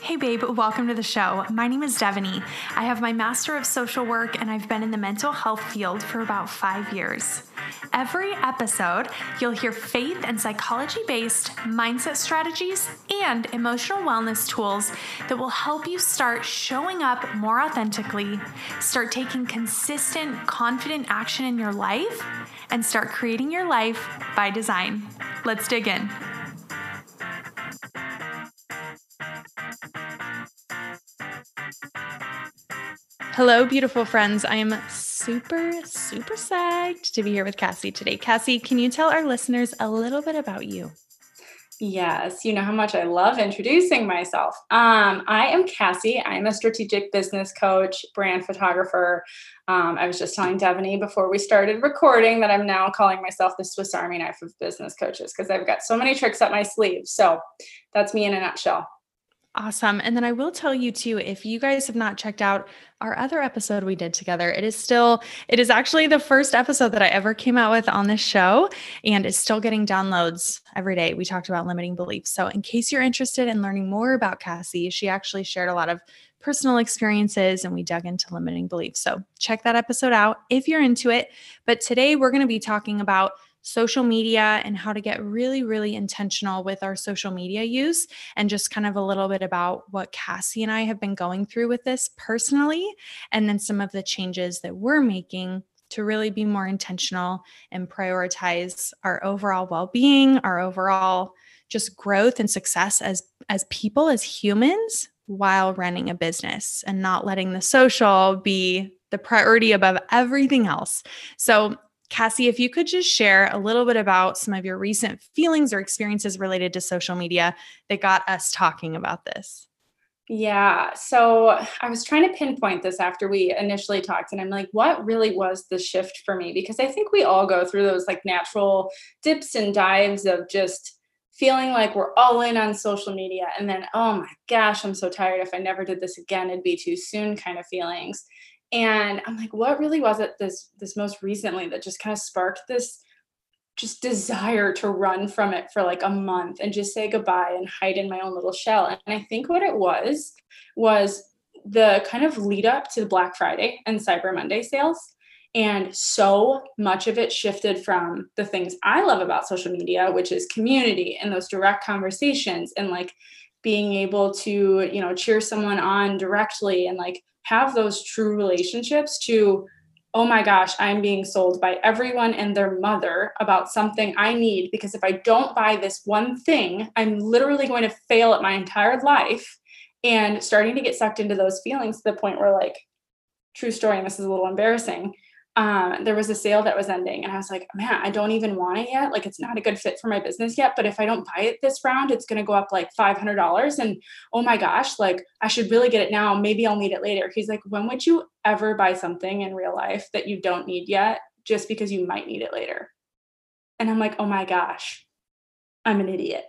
Hey, babe, welcome to the show. My name is Devaney. I have my Master of Social Work and I've been in the mental health field for about five years. Every episode, you'll hear faith and psychology based mindset strategies and emotional wellness tools that will help you start showing up more authentically, start taking consistent, confident action in your life, and start creating your life by design. Let's dig in. Hello, beautiful friends. I am super, super psyched to be here with Cassie today. Cassie, can you tell our listeners a little bit about you? Yes, you know how much I love introducing myself. Um, I am Cassie. I'm a strategic business coach, brand photographer. Um, I was just telling Devaney before we started recording that I'm now calling myself the Swiss Army knife of business coaches because I've got so many tricks up my sleeve. So that's me in a nutshell. Awesome. And then I will tell you too, if you guys have not checked out our other episode we did together, it is still, it is actually the first episode that I ever came out with on this show and is still getting downloads every day. We talked about limiting beliefs. So, in case you're interested in learning more about Cassie, she actually shared a lot of personal experiences and we dug into limiting beliefs. So, check that episode out if you're into it. But today we're going to be talking about social media and how to get really, really intentional with our social media use, and just kind of a little bit about what Cassie and I have been going through with this personally, and then some of the changes that we're making to really be more intentional and prioritize our overall well-being, our overall just growth and success as as people as humans while running a business and not letting the social be the priority above everything else. So Cassie, if you could just share a little bit about some of your recent feelings or experiences related to social media that got us talking about this. Yeah. So I was trying to pinpoint this after we initially talked, and I'm like, what really was the shift for me? Because I think we all go through those like natural dips and dives of just feeling like we're all in on social media. And then, oh my gosh, I'm so tired. If I never did this again, it'd be too soon kind of feelings and i'm like what really was it this this most recently that just kind of sparked this just desire to run from it for like a month and just say goodbye and hide in my own little shell? And i think what it was was the kind of lead up to black friday and cyber monday sales. And so much of it shifted from the things i love about social media which is community and those direct conversations and like being able to you know cheer someone on directly and like have those true relationships to oh my gosh, I'm being sold by everyone and their mother about something I need because if I don't buy this one thing, I'm literally going to fail at my entire life. And starting to get sucked into those feelings to the point where, like, true story, and this is a little embarrassing um, there was a sale that was ending and i was like man i don't even want it yet. Like it's not a good fit for my business yet but if i don't buy it this round it's going to go up like $500 and oh my gosh like i should really get it now. Maybe i'll need it later. He's like when would you ever buy something in real life that you don't need yet just because you might need it later? And i'm like oh my gosh i'm an idiot.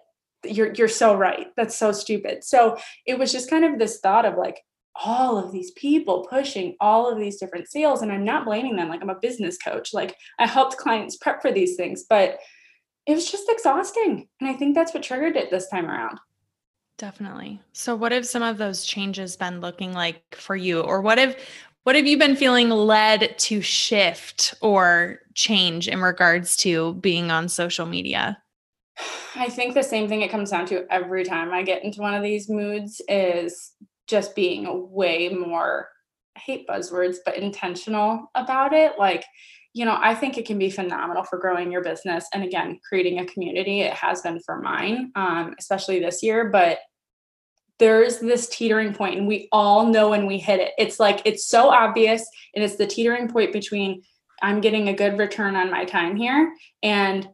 You're you're so right. That's so stupid. So it was just kind of this thought of like all of these people pushing all of these different sales and i'm not blaming them like i'm a business coach like i helped clients prep for these things but it was just exhausting and i think that's what triggered it this time around. Definitely. So what have some of those changes been looking like for you or what have what have you been feeling led to shift or change in regards to being on social media? I think the same thing it comes down to every time I get into one of these moods is just being way more I hate buzzwords, but intentional about it. Like, you know, I think it can be phenomenal for growing your business. And again, creating a community, it has been for mine, um, especially this year. But there's this teetering point, and we all know when we hit it. It's like it's so obvious, and it's the teetering point between I'm getting a good return on my time here and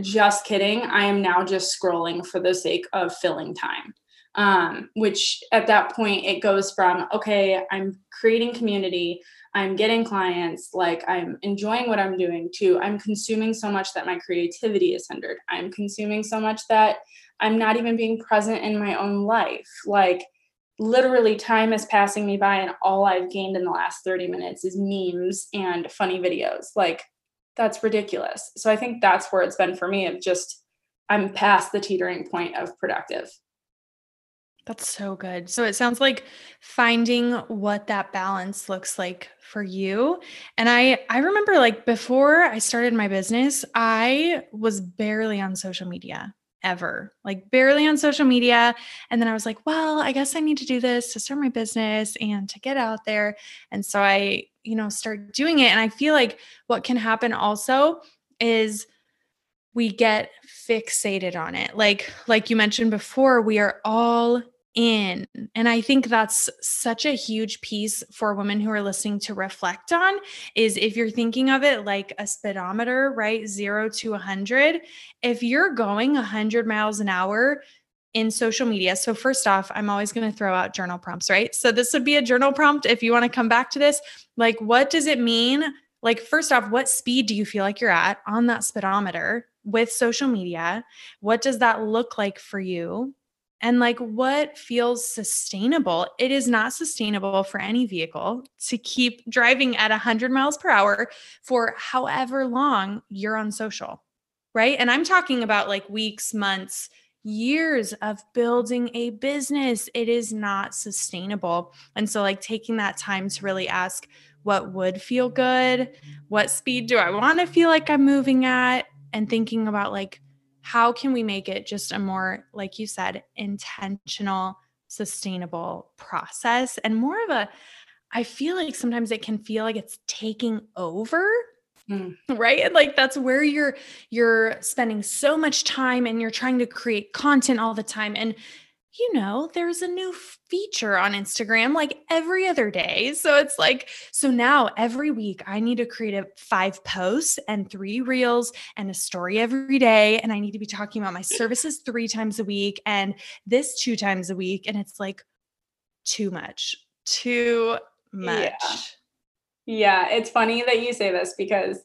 just kidding. I am now just scrolling for the sake of filling time um, which at that point it goes from okay i'm creating community i'm getting clients like i'm enjoying what i'm doing to i'm consuming so much that my creativity is hindered. I'm consuming so much that i'm not even being present in my own life. Like literally time is passing me by and all i've gained in the last 30 minutes is memes and funny videos. Like that's ridiculous. So i think that's where it's been for me of just i'm past the teetering point of productive That's so good. So it sounds like finding what that balance looks like for you. And I I remember like before I started my business, I was barely on social media ever. Like barely on social media and then I was like, well, I guess I need to do this to start my business and to get out there. And so I, you know, start doing it and I feel like what can happen also is we get fixated on it. Like like you mentioned before, we are all in. And I think that's such a huge piece for women who are listening to reflect on is if you're thinking of it like a speedometer, right? 0 to 100, if you're going 100 miles an hour, in social media. So, first off, I'm always going to throw out journal prompts, right? So, this would be a journal prompt if you want to come back to this. Like, what does it mean? Like, first off, what speed do you feel like you're at on that speedometer with social media? What does that look like for you? And like what feels sustainable. It is not sustainable for any vehicle to keep driving at 100 miles per hour for however long you're on social, right? And I'm talking about like weeks, months, years of building a business. It is not sustainable. And so, like, taking that time to really ask, what would feel good? What speed do I want to feel like I'm moving at? And thinking about, like, how can we make it just a more, like you said, intentional, sustainable process? And more of a, I feel like sometimes it can feel like it's taking over Mm. right? And like that's where you're you're spending so much time and you're trying to create content all the time. And you know, there's a new feature on Instagram like every other day. So it's like, so now every week I need to create a five posts and three reels and a story every day. And I need to be talking about my services three times a week and this two times a week. And it's like too much, too much. Yeah. yeah. It's funny that you say this because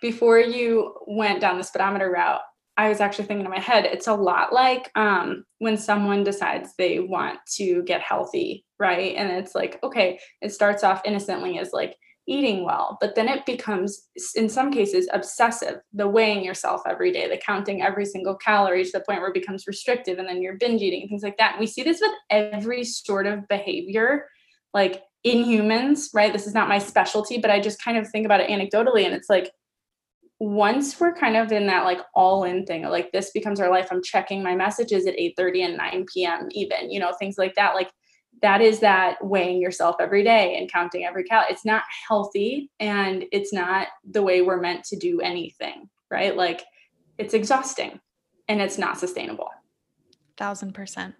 before you went down the speedometer route, I was actually thinking in my head, it's a lot like um, when someone decides they want to get healthy, right? And it's like, okay, it starts off innocently as like eating well, but then it becomes, in some cases, obsessive the weighing yourself every day, the counting every single calorie to the point where it becomes restrictive, and then you're binge eating, things like that. And we see this with every sort of behavior, like in humans, right? This is not my specialty, but I just kind of think about it anecdotally, and it's like, once we're kind of in that like all in thing like this becomes our life i'm checking my messages at 8 30 and 9 p.m even you know things like that like that is that weighing yourself every day and counting every calorie it's not healthy and it's not the way we're meant to do anything right? Like it's exhausting and it's not sustainable. Thousand percent.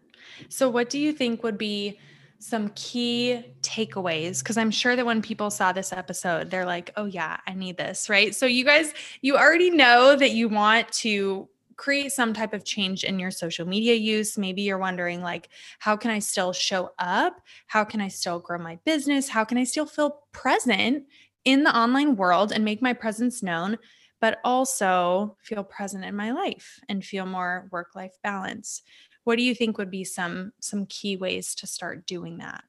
So what do you think would be some key takeaways because I'm sure that when people saw this episode, they're like, oh, yeah, I need this, right? So, you guys, you already know that you want to create some type of change in your social media use. Maybe you're wondering, like, how can I still show up? How can I still grow my business? How can I still feel present in the online world and make my presence known? But also feel present in my life and feel more work life balance what do you think would be some some key ways to start doing that?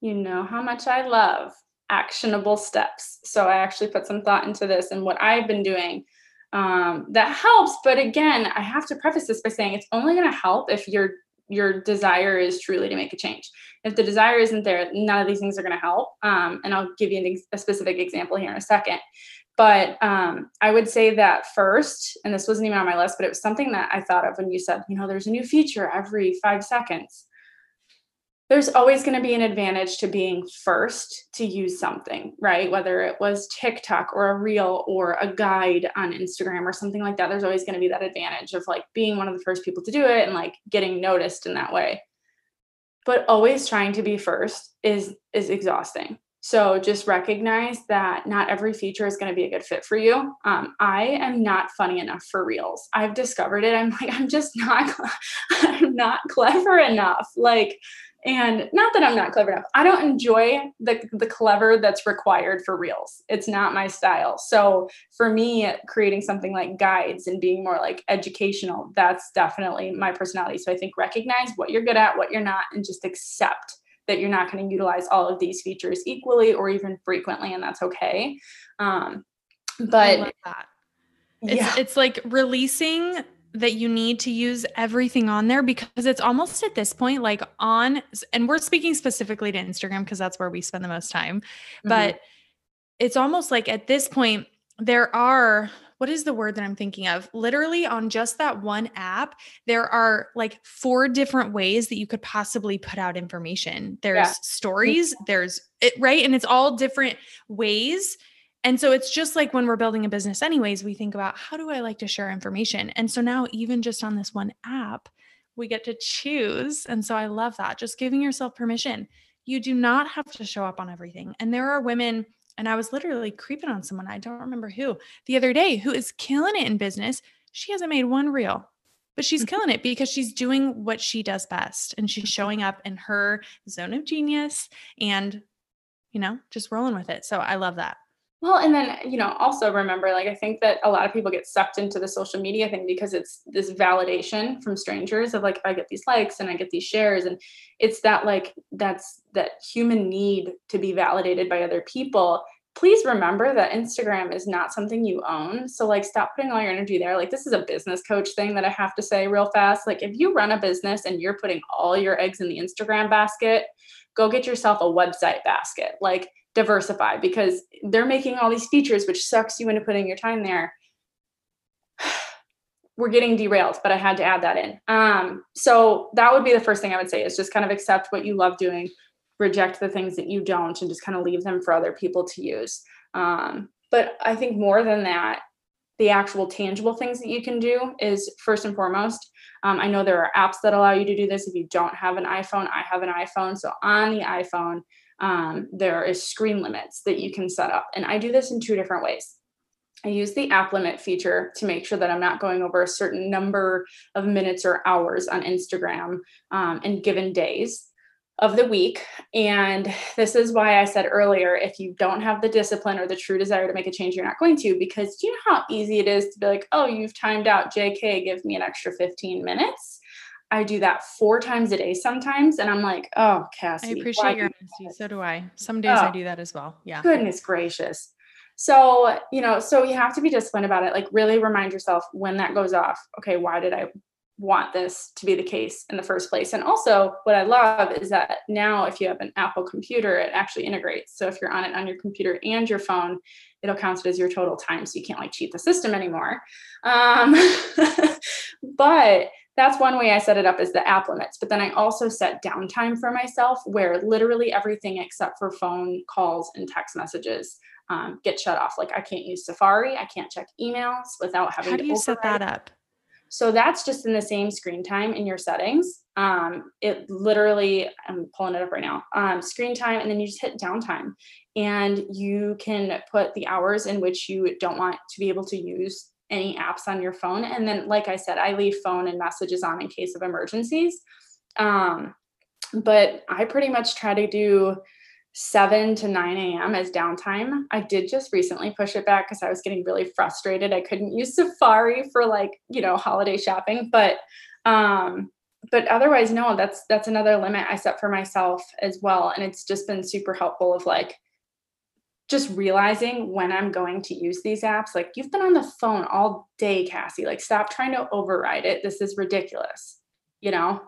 You know how much i love actionable steps. So i actually put some thought into this and what i've been doing um, that helps. But again i have to preface this by saying it's only going to help if your your desire is truly to make a change. If the desire isn't there none of these things are going to help. Um, and i'll give you an a specific example here in a second but um, I would say that first, and this wasn't even on my list, but it was something that I thought of when you said, you know, there's a new feature every five seconds. There's always going to be an advantage to being first to use something, right? Whether it was TikTok or a reel or a guide on Instagram or something like that, there's always going to be that advantage of like being one of the first people to do it and like getting noticed in that way. But always trying to be first is is exhausting so just recognize that not every feature is going to be a good fit for you. Um, I am not funny enough for reels. I've discovered it. I'm like, I'm just not, I'm not clever enough. Like, and not that I'm not clever enough. I don't enjoy the the clever that's required for reels. It's not my style. So for me, creating something like guides and being more like educational, that's definitely my personality. So I think recognize what you're good at, what you're not, and just accept that you're not going to utilize all of these features equally or even frequently, and that's okay. Um, but that. It's, yeah. it's like releasing that you need to use everything on there because it's almost at this point like on and we're speaking specifically to Instagram because that's where we spend the most time. Mm-hmm. But it's almost like at this point there are what is the word that I'm thinking of? Literally on just that one app, there are like four different ways that you could possibly put out information. There's yeah. Mm-hmm. stories, there's it, right? And it's all different ways. And so it's just like when we're building a business, anyways, we think about how do I like to share information? And so now, even just on this one app, we get to choose. And so I love that. Just giving yourself permission. You do not have to show up on everything. And there are women and I was literally creeping on someone, I don't remember who, the other day, who is killing it in business. She hasn't made one reel, but she's mm-hmm. killing it because she's doing what she does best and she's showing up in her zone of genius and, you know, just rolling with it. So I love that. Well, and then, you know, also remember, like, I think that a lot of people get sucked into the social media thing because it's this validation from strangers of like, if I get these likes and I get these shares, and it's that, like, that's that human need to be validated by other people. Please remember that Instagram is not something you own. So, like, stop putting all your energy there. Like, this is a business coach thing that I have to say real fast. Like, if you run a business and you're putting all your eggs in the Instagram basket, go get yourself a website basket. Like, diversify because they're making all these features which sucks you into putting your time there. We're getting derailed but i had to add that in. Um, so that would be the first thing i would say is just kind of accept what you love doing reject the things that you don't and just kind of leave them for other people to use. Um, but i think more than that the actual tangible things that you can do is first and foremost um, i know there are apps that allow you to do this. If you don't have an iphone i have an iphone. So on the iphone um, there is screen limits that you can set up. And I do this in two different ways. I use the app limit feature to make sure that I'm not going over a certain number of minutes or hours on Instagram um, in given days of the week. And this is why I said earlier if you don't have the discipline or the true desire to make a change, you're not going to, because you know how easy it is to be like, oh, you've timed out JK, give me an extra 15 minutes. I do that four times a day sometimes. And I'm like, oh, Cassie. I appreciate your honesty. So do I. Some days oh, I do that as well. Yeah. Goodness gracious. So, you know, so you have to be disciplined about it. Like, really remind yourself when that goes off, okay, why did I want this to be the case in the first place? And also, what I love is that now, if you have an Apple computer, it actually integrates. So, if you're on it on your computer and your phone, it'll count it as your total time. So, you can't like cheat the system anymore. Um, but that's one way I set it up is the app limits. But then I also set downtime for myself where literally everything except for phone calls and text messages um, get shut off. Like I can't use Safari, I can't check emails without having. To. How do you override. set that up? So that's just in the same screen time in your settings. Um, it literally, I'm pulling it up right now. Um, screen time, and then you just hit downtime, and you can put the hours in which you don't want to be able to use any apps on your phone. And then, like I said, I leave phone and messages on in case of emergencies. Um, but I pretty much try to do 7 to 9 a.m. as downtime. I did just recently push it back because I was getting really frustrated. I couldn't use Safari for like, you know, holiday shopping. But um, but otherwise, no, that's that's another limit I set for myself as well. And it's just been super helpful of like just realizing when I'm going to use these apps, like you've been on the phone all day, Cassie. Like, stop trying to override it. This is ridiculous, you know?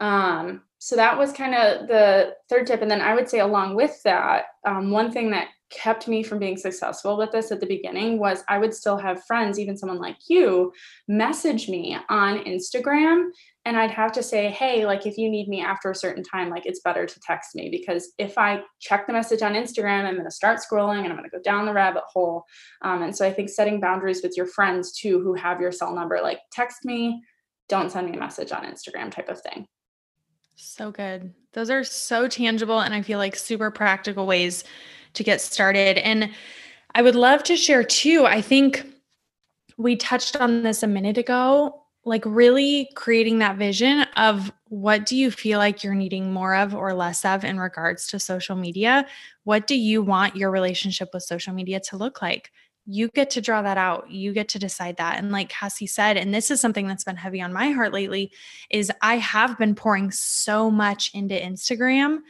Um, so that was kind of the third tip. And then I would say, along with that, um, one thing that kept me from being successful with this at the beginning was I would still have friends, even someone like you, message me on Instagram and I'd have to say, hey, like if you need me after a certain time, like it's better to text me because if I check the message on Instagram, I'm going to start scrolling and I'm going to go down the rabbit hole. Um, and so I think setting boundaries with your friends too, who have your cell number, like text me, don't send me a message on Instagram type of thing. So good. Those are so tangible and I feel like super practical ways to get started. And I would love to share too. I think we touched on this a minute ago like really creating that vision of what do you feel like you're needing more of or less of in regards to social media? What do you want your relationship with social media to look like? You get to draw that out. You get to decide that. And like Cassie said, and this is something that's been heavy on my heart lately, is I have been pouring so much into Instagram.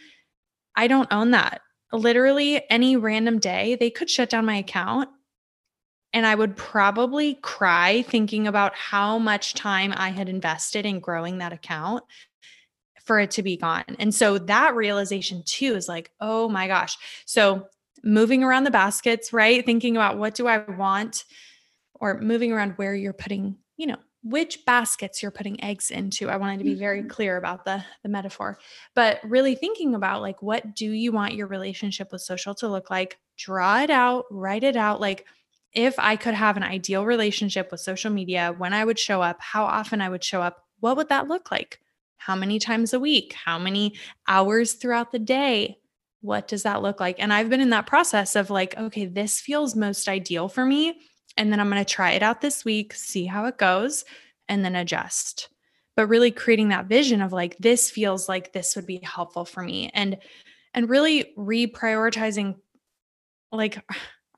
I don't own that. Literally any random day, they could shut down my account and I would probably cry thinking about how much time I had invested in growing that account for it to be gone. And so that realization too is like, oh my gosh. So moving around the baskets, right? Thinking about what do I want or moving around where you're putting, you know, which baskets you're putting eggs into. I wanted to be very mm-hmm. clear about the the metaphor. But really thinking about like what do you want your relationship with social to look like? Draw it out, write it out like if I could have an ideal relationship with social media, when I would show up, how often I would show up, what would that look like? How many times a week? How many hours throughout the day? What does that look like? And I've been in that process of like, okay, this feels most ideal for me. And then I'm going to try it out this week, see how it goes, and then adjust. But really creating that vision of like, this feels like this would be helpful for me. And and really reprioritizing like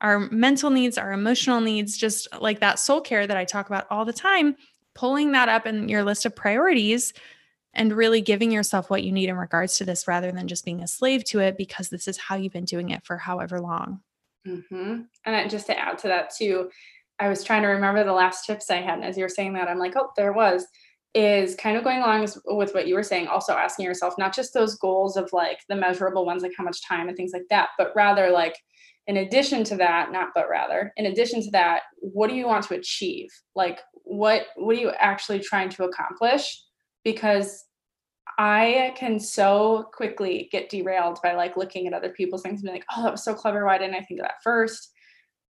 our mental needs, our emotional needs, just like that soul care that I talk about all the time, pulling that up in your list of priorities and really giving yourself what you need in regards to this rather than just being a slave to it because this is how you've been doing it for however long. Mm-hmm. And just to add to that, too, I was trying to remember the last tips I had. And as you were saying that, I'm like, oh, there was is kind of going along with what you were saying, also asking yourself not just those goals of like the measurable ones, like how much time and things like that, but rather like in addition to that not but rather in addition to that what do you want to achieve? Like what what are you actually trying to accomplish? Because i can so quickly get derailed by like looking at other people's things and be like oh that was so clever. Why didn't i think of that first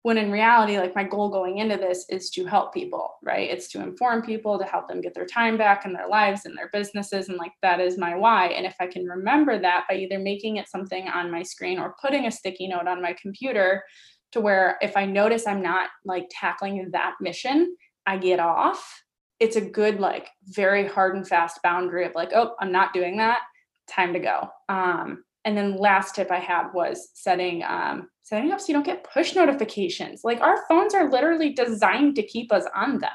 when in reality like my goal going into this is to help people right? It's to inform people to help them get their time back and their lives and their businesses and like that is my why. And if i can remember that by either making it something on my screen or putting a sticky note on my computer to where if i notice i'm not like tackling that mission i get off it's a good like very hard and fast boundary of like oh i'm not doing that. Time to go. Um and then last tip I had was setting um, setting up so you don't get push notifications. Like our phones are literally designed to keep us on them.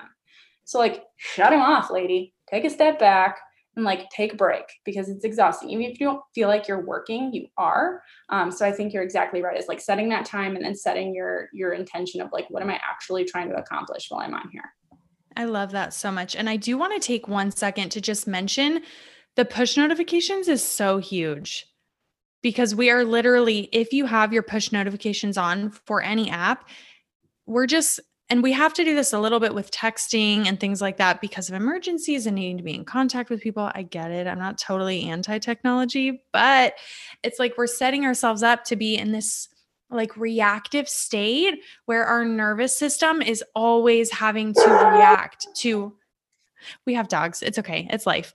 So like shut them off, lady. Take a step back and like take a break because it's exhausting. Even if you don't feel like you're working, you are. Um, so I think you're exactly right. It's like setting that time and then setting your your intention of like what am I actually trying to accomplish while I'm on here. I love that so much. And I do want to take one second to just mention the push notifications is so huge because we are literally, if you have your push notifications on for any app, we're just, and we have to do this a little bit with texting and things like that because of emergencies and needing to be in contact with people. I get it. I'm not totally anti technology, but it's like we're setting ourselves up to be in this like reactive state where our nervous system is always having to react to we have dogs. It's okay. It's life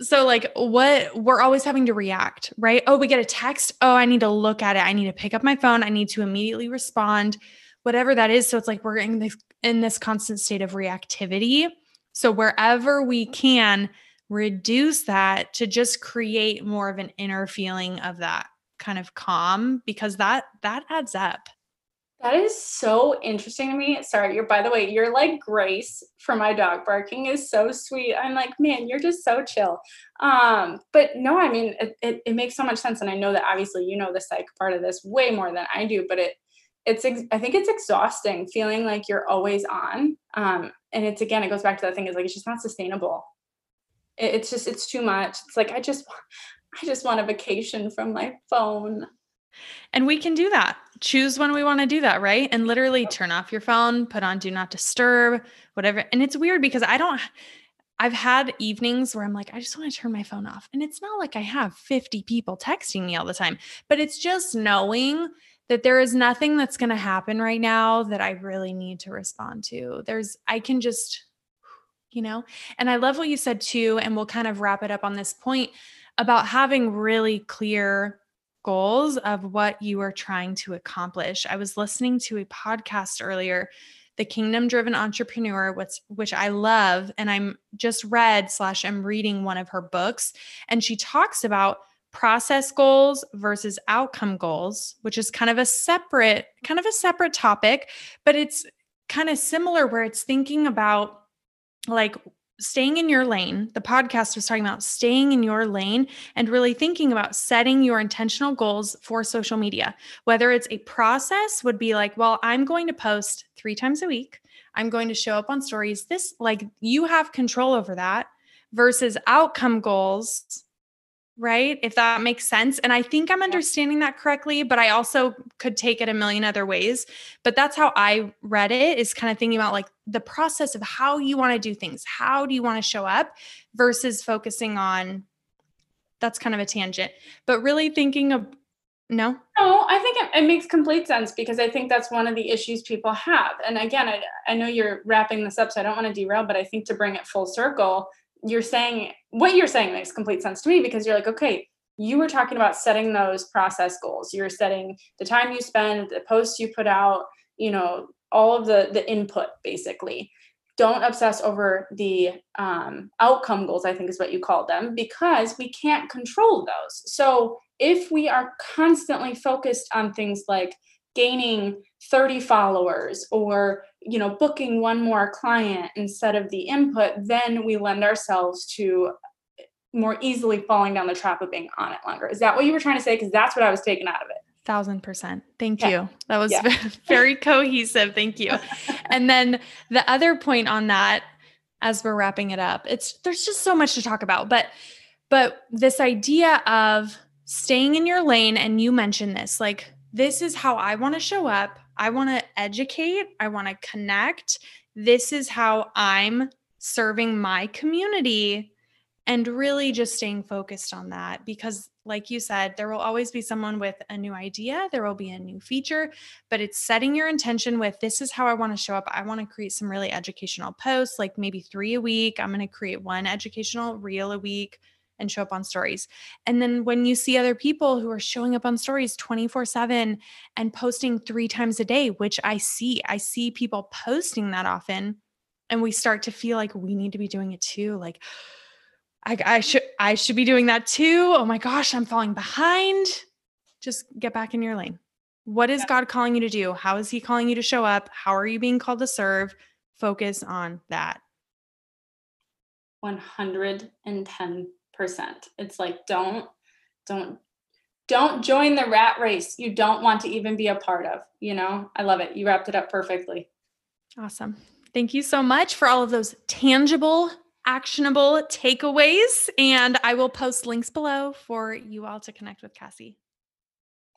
so like what we're always having to react right? Oh we get a text. Oh i need to look at it. I need to pick up my phone. I need to immediately respond whatever that is. So it's like we're in this in this constant state of reactivity. So wherever we can reduce that to just create more of an inner feeling of that kind of calm because that that adds up that is so interesting to me. Sorry, you're by the way, you're like Grace for my dog barking is so sweet. I'm like, man, you're just so chill. Um, but no, I mean, it, it, it makes so much sense. And I know that obviously you know the psych part of this way more than I do, but it it's I think it's exhausting feeling like you're always on. Um, and it's again, it goes back to that thing is like it's just not sustainable. It, it's just it's too much. It's like I just I just want a vacation from my phone. And we can do that. Choose when we want to do that, right? And literally turn off your phone, put on do not disturb, whatever. And it's weird because I don't I've had evenings where I'm like, I just want to turn my phone off. And it's not like I have 50 people texting me all the time, but it's just knowing that there is nothing that's going to happen right now that I really need to respond to. There's, I can just, you know, and I love what you said too. And we'll kind of wrap it up on this point about having really clear goals of what you are trying to accomplish. I was listening to a podcast earlier, The Kingdom Driven Entrepreneur, which, I love. And I'm just read slash I'm reading one of her books. And she talks about process goals versus outcome goals, which is kind of a separate, kind of a separate topic, but it's kind of similar where it's thinking about like staying in your lane. The podcast was talking about staying in your lane and really thinking about setting your intentional goals for social media. Whether it's a process, would be like, well, I'm going to post three times a week. I'm going to show up on stories. This, like, you have control over that versus outcome goals right? If that makes sense. And I think I'm understanding that correctly, but I also could take it a million other ways. But that's how I read it is kind of thinking about like the process of how you want to do things. How do you want to show up versus focusing on that's kind of a tangent, but really thinking of no. No, I think it, it, makes complete sense because I think that's one of the issues people have. And again, I, I know you're wrapping this up, so I don't want to derail, but I think to bring it full circle, you're saying what you're saying makes complete sense to me because you're like, okay, you were talking about setting those process goals. You're setting the time you spend, the posts you put out, you know, all of the the input basically. Don't obsess over the um, outcome goals, I think is what you called them, because we can't control those. So if we are constantly focused on things like gaining 30 followers or you know booking one more client instead of the input then we lend ourselves to more easily falling down the trap of being on it longer. Is that what you were trying to say? Because that's what i was taking out of it. Thousand percent. Thank yeah. you. That was yeah. very cohesive. Thank you. And then the other point on that as we're wrapping it up it's there's just so much to talk about but but this idea of staying in your lane and you mentioned this like this is how I want to show up. I want to educate, I want to connect. This is how I'm serving my community and really just staying focused on that because like you said there will always be someone with a new idea there will be a new feature but it's setting your intention with this is how i want to show up. I want to create some really educational posts like maybe 3 a week. I'm going to create one educational reel a week and show up on stories. And then when you see other people who are showing up on stories 24 7 and posting three times a day, which I see, I see people posting that often. And we start to feel like we need to be doing it too. Like, I, I should I should be doing that too. Oh my gosh, I'm falling behind. Just get back in your lane. What is God calling you to do? How is He calling you to show up? How are you being called to serve? Focus on that. 110 percent it's like don't don't don't join the rat race you don't want to even be a part of you know? I love it. You wrapped it up perfectly. Awesome. Thank you so much for all of those tangible actionable takeaways and i will post links below for you all to connect with cassie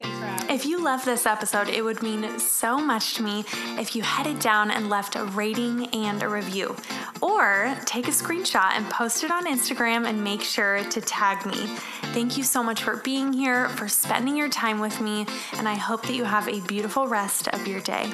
if you love this episode, it would mean so much to me if you headed down and left a rating and a review. Or take a screenshot and post it on Instagram and make sure to tag me. Thank you so much for being here, for spending your time with me, and I hope that you have a beautiful rest of your day.